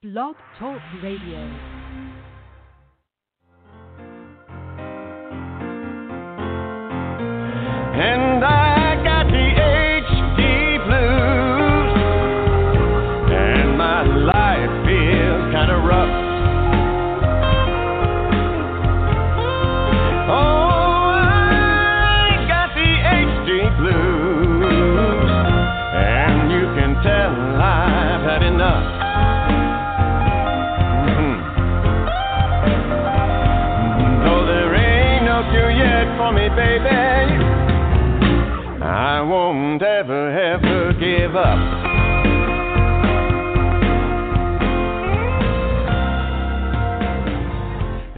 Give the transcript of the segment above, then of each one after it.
Blog Talk Radio. Baby. I won't ever, ever give up.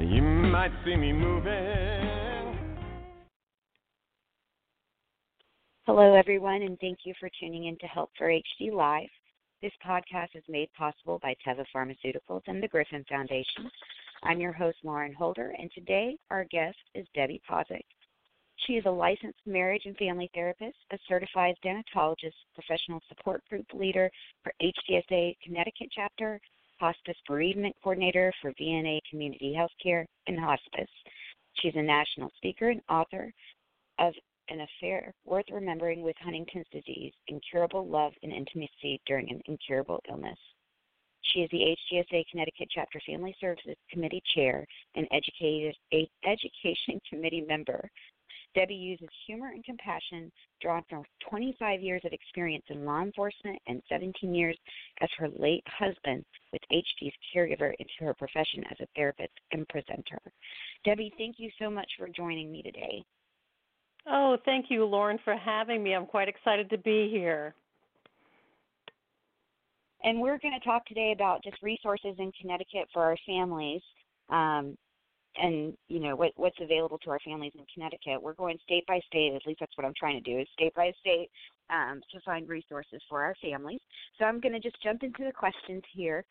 You might see me moving. Hello, everyone, and thank you for tuning in to Help for HD Live. This podcast is made possible by Teva Pharmaceuticals and the Griffin Foundation. I'm your host, Lauren Holder, and today our guest is Debbie Pausig. She is a licensed marriage and family therapist, a certified thanatologist, professional support group leader for HDSA Connecticut chapter, hospice bereavement coordinator for VNA Community Healthcare and Hospice. She's a national speaker and author of An Affair Worth Remembering with Huntington's Disease Incurable Love and Intimacy During an Incurable Illness. She is the HDSA Connecticut Chapter Family Services Committee Chair and Education Committee member. Debbie uses humor and compassion drawn from 25 years of experience in law enforcement and 17 years as her late husband with HD's caregiver into her profession as a therapist and presenter. Debbie, thank you so much for joining me today. Oh, thank you, Lauren, for having me. I'm quite excited to be here. And we're going to talk today about just resources in Connecticut for our families. Um, and you know what what's available to our families in Connecticut. We're going state by state. At least that's what I'm trying to do is state by state um, to find resources for our families. So I'm going to just jump into the questions here.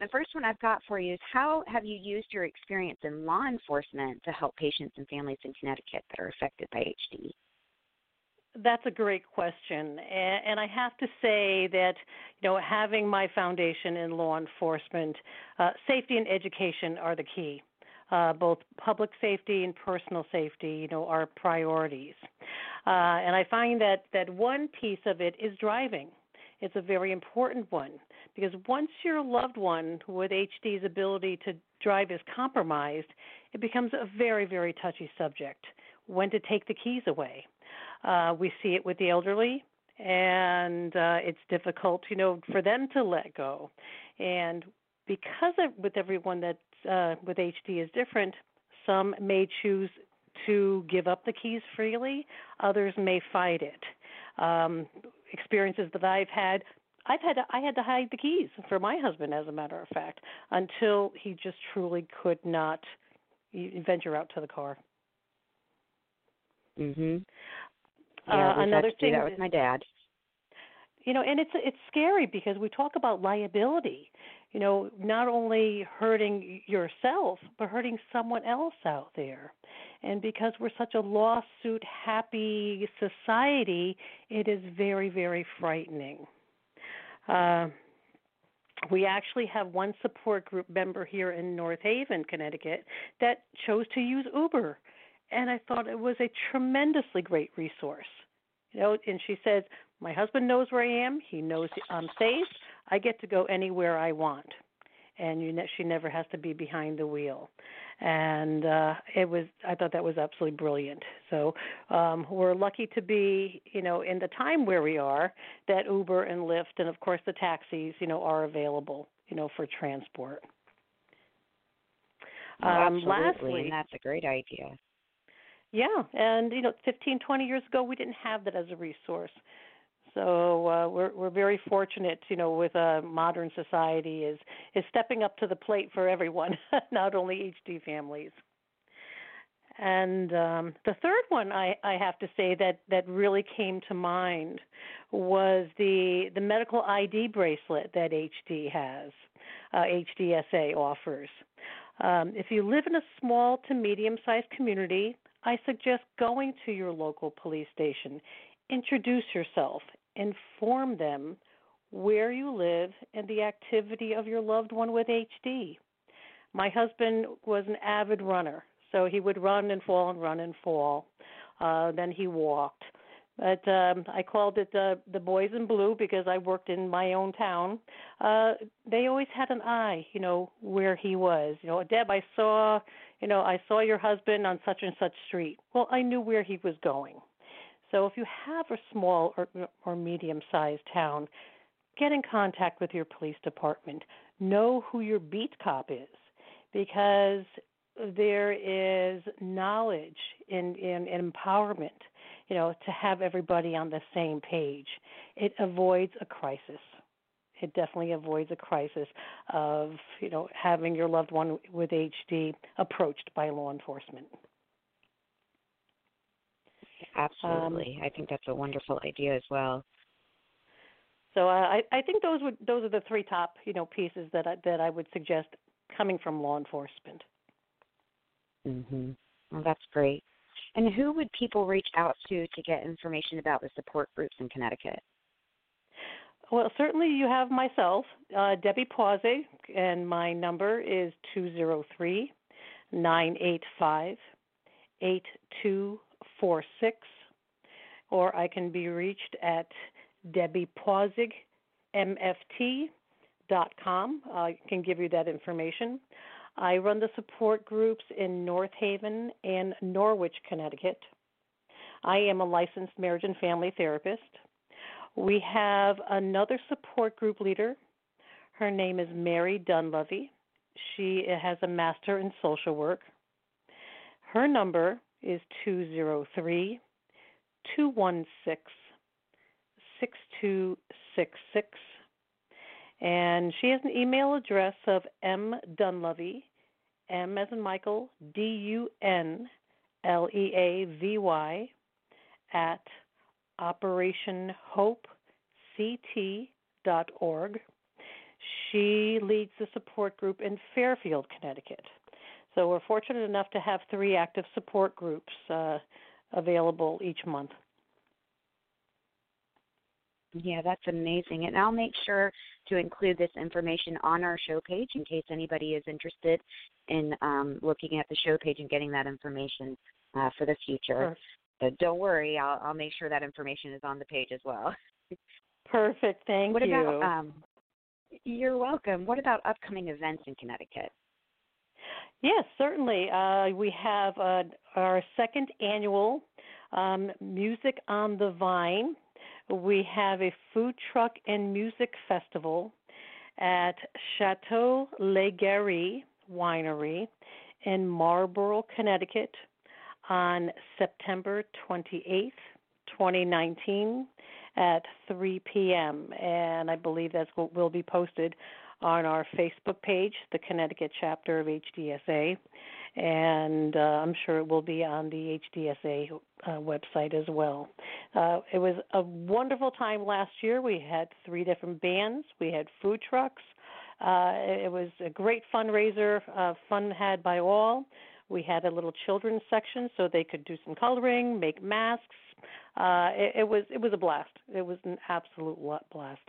The first one I've got for you is how have you used your experience in law enforcement to help patients and families in Connecticut that are affected by HD? That's a great question. And I have to say that, you know, having my foundation in law enforcement, uh, safety and education are the key. Uh, both public safety and personal safety, you know, are priorities. Uh, and I find that that one piece of it is driving. It's a very important one because once your loved one with HD's ability to drive is compromised, it becomes a very, very touchy subject. When to take the keys away. Uh, we see it with the elderly, and uh, it's difficult, you know, for them to let go. And because of, with everyone that uh, with HD is different. Some may choose to give up the keys freely. Others may fight it. Um, experiences that I've had, I've had to, I had to hide the keys for my husband, as a matter of fact, until he just truly could not venture out to the car. Mhm. Uh, Yeah, we another thing that with my dad. you know and it's it's scary because we talk about liability you know not only hurting yourself but hurting someone else out there and because we're such a lawsuit happy society it is very very frightening uh we actually have one support group member here in North Haven, Connecticut, that chose to use Uber. And I thought it was a tremendously great resource. You know, and she says, My husband knows where I am, he knows I'm safe, I get to go anywhere I want. And you ne- she never has to be behind the wheel. And uh it was I thought that was absolutely brilliant. So um we're lucky to be, you know, in the time where we are that Uber and Lyft and of course the taxis, you know, are available, you know, for transport. Oh, Um, absolutely, lastly, and that's a great idea. yeah, and you know, 15, 20 years ago, we didn't have that as a resource. So uh, we're we're very fortunate, you know, with a modern society is is stepping up to the plate for everyone, not only HD families. And um, the third one I, I have to say that, that really came to mind was the the medical ID bracelet that HD has, uh, HDSA offers. Um, if you live in a small to medium sized community, I suggest going to your local police station, introduce yourself, inform them where you live, and the activity of your loved one with HD. My husband was an avid runner, so he would run and fall and run and fall. Uh, then he walked. But um, I called it the the boys in blue because I worked in my own town. Uh, they always had an eye, you know, where he was. You know, Deb, I saw, you know, I saw your husband on such and such street. Well, I knew where he was going. So if you have a small or, or medium sized town, get in contact with your police department. Know who your beat cop is because there is knowledge in, in, in empowerment, you know, to have everybody on the same page. It avoids a crisis. It definitely avoids a crisis of, you know, having your loved one with HD approached by law enforcement. Absolutely. Um, I think that's a wonderful idea as well. So uh, I, I think those would those are the three top you know pieces that I, that I would suggest coming from law enforcement. Mhm. Well, that's great. And who would people reach out to to get information about the support groups in Connecticut? Well, certainly you have myself, uh, Debbie Pausig, and my number is two zero three nine eight five eight two four six, or I can be reached at Debbie Pausig, MFT.com. I can give you that information. I run the support groups in North Haven and Norwich, Connecticut. I am a licensed marriage and family therapist. We have another support group leader. Her name is Mary Dunleavy. She has a master in social work. Her number is 203 216 6266. And she has an email address of M Dunleavy, M as in Michael, D U N L E A V Y, at OperationHopeCT.org. She leads the support group in Fairfield, Connecticut. So we're fortunate enough to have three active support groups uh, available each month. Yeah, that's amazing. And I'll make sure to include this information on our show page in case anybody is interested in um, looking at the show page and getting that information uh, for the future. So don't worry, I'll, I'll make sure that information is on the page as well. Perfect. Thank what you. About, um, you're welcome. What about upcoming events in Connecticut? Yes, certainly. Uh, we have uh, our second annual um, Music on the Vine we have a food truck and music festival at Chateau Le Gari Winery in Marlborough, Connecticut on September 28th, 2019 at 3 p.m. And I believe what will be posted on our Facebook page, the Connecticut chapter of HDSA and uh, I'm sure it will be on the HDSA uh, website as well. Uh, it was a wonderful time last year. We had three different bands, we had food trucks. Uh, it was a great fundraiser, uh, fun had by all. We had a little children's section so they could do some coloring, make masks. Uh, it, it was it was a blast. It was an absolute blast.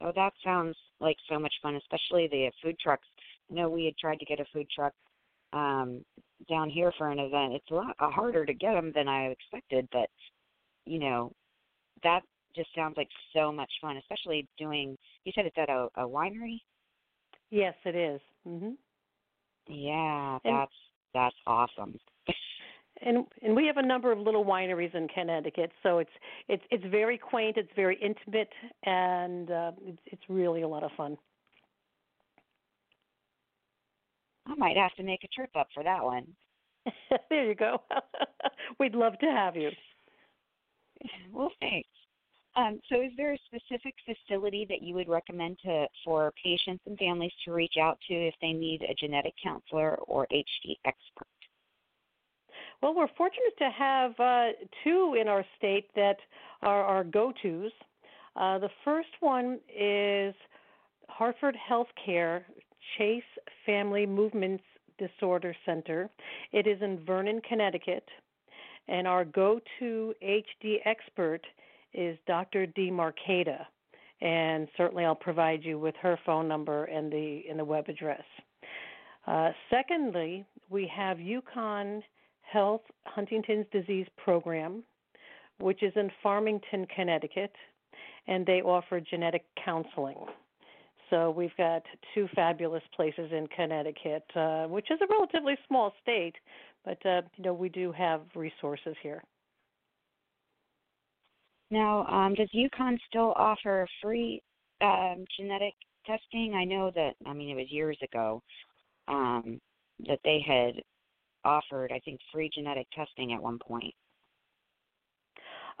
Oh, that sounds like so much fun, especially the food trucks I know we had tried to get a food truck um, down here for an event. It's a lot harder to get them than I expected, but you know, that just sounds like so much fun, especially doing. You said it's at a, a winery. Yes, it is. Mhm. Yeah, that's that's awesome. And and we have a number of little wineries in Connecticut, so it's it's it's very quaint, it's very intimate, and uh, it's it's really a lot of fun. I might have to make a trip up for that one. there you go. We'd love to have you. Well, thanks. Um, so, is there a specific facility that you would recommend to for patients and families to reach out to if they need a genetic counselor or HD expert? Well, we're fortunate to have uh, two in our state that are our go-tos. Uh, the first one is Hartford Healthcare Chase Family Movements Disorder Center. It is in Vernon, Connecticut, and our go to HD expert is Dr. de Marcaida, and certainly I'll provide you with her phone number and the and the web address. Uh, secondly, we have UConn Health Huntington's Disease Program, which is in Farmington, Connecticut, and they offer genetic counseling. So we've got two fabulous places in Connecticut, uh, which is a relatively small state, but uh, you know we do have resources here. Now, um, does UConn still offer free um, genetic testing? I know that I mean it was years ago um, that they had offered, I think, free genetic testing at one point.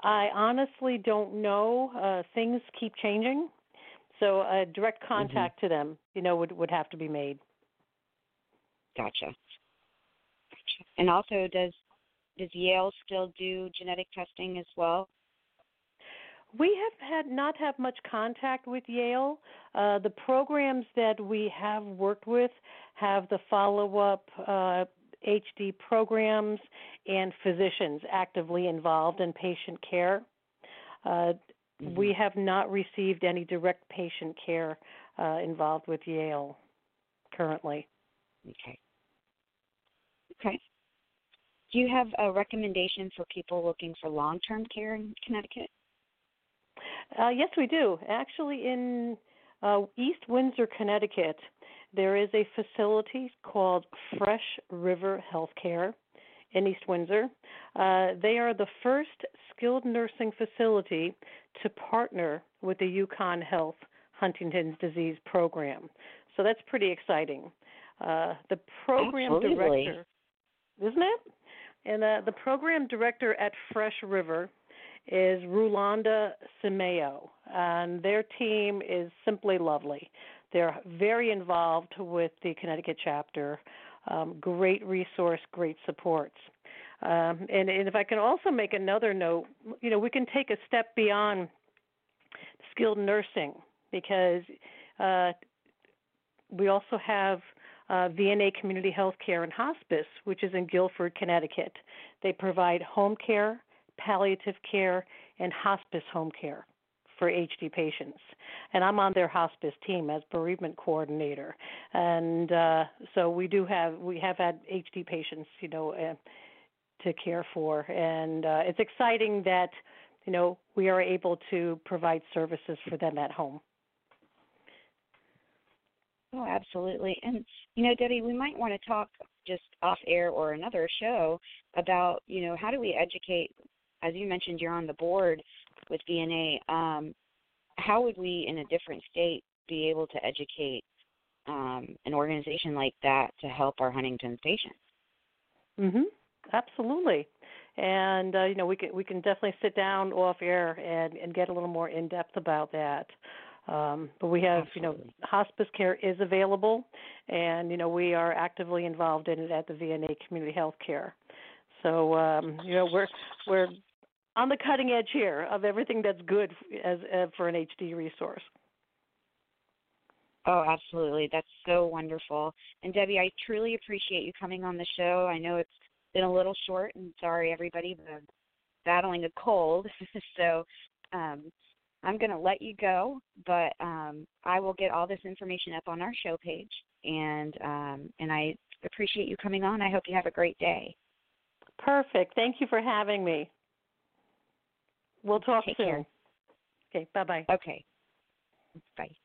I honestly don't know. Uh, things keep changing, so a direct Mm-hmm. contact to them, you know, would would have to be made. Gotcha. Gotcha. And also, does does Yale still do genetic testing as well? We have had not have much contact with Yale. Uh, the programs that we have worked with have the follow up uh, HD programs and physicians actively involved in patient care. Uh, Mhm. We have not received any direct patient care uh, involved with Yale currently. Okay. Okay. Do you have a recommendation for people looking for long term care in Connecticut? Uh, yes, we do. Actually, in uh, East Windsor, Connecticut, there is a facility called Fresh River Healthcare in East Windsor. Uh, they are the first skilled nursing facility to partner with the UConn Health Huntington's disease program. So that's pretty exciting. Uh, the program Absolutely. director, isn't it? And uh, the program director at Fresh River is Rulanda Simeo, and their team is simply lovely. They're very involved with the Connecticut chapter. Um, great resource, great supports. Um, and, and if I can also make another note, you know, we can take a step beyond skilled nursing because uh, we also have uh, VNA Community Health Care and Hospice, which is in Guilford, Connecticut. They provide home care, palliative care, and hospice home care for HD patients. And I'm on their hospice team as bereavement coordinator. And uh, so we do have we have had HD patients, you know, uh, to care for, and uh, it's exciting that you know we are able to provide services for them at home. Oh, absolutely. And you know, Debbie, we might want to talk just off air or another show about, you know, how do we educate as you mentioned you're on the board with VNA, um, how would we in a different state be able to educate um, an organization like that to help our Huntington's patients? Mm-hmm. Absolutely. And uh, you know, we can we can definitely sit down off air and and get a little more in depth about that. Um, but we have, you know, hospice care is available, and you know we are actively involved in it at the VNA Community Health Care. So um, you know we're we're on the cutting edge here of everything that's good as uh, for an HD resource. Oh, absolutely. That's so wonderful. And Debbie, I truly appreciate you coming on the show. I know it's been a little short, and sorry everybody, but I'm battling a cold. so um, I'm going to let you go, but um, I will get all this information up on our show page. And um, and I appreciate you coming on. I hope you have a great day. Perfect. Thank you for having me. We'll talk Take soon. care. Okay. Bye bye. Okay. Bye.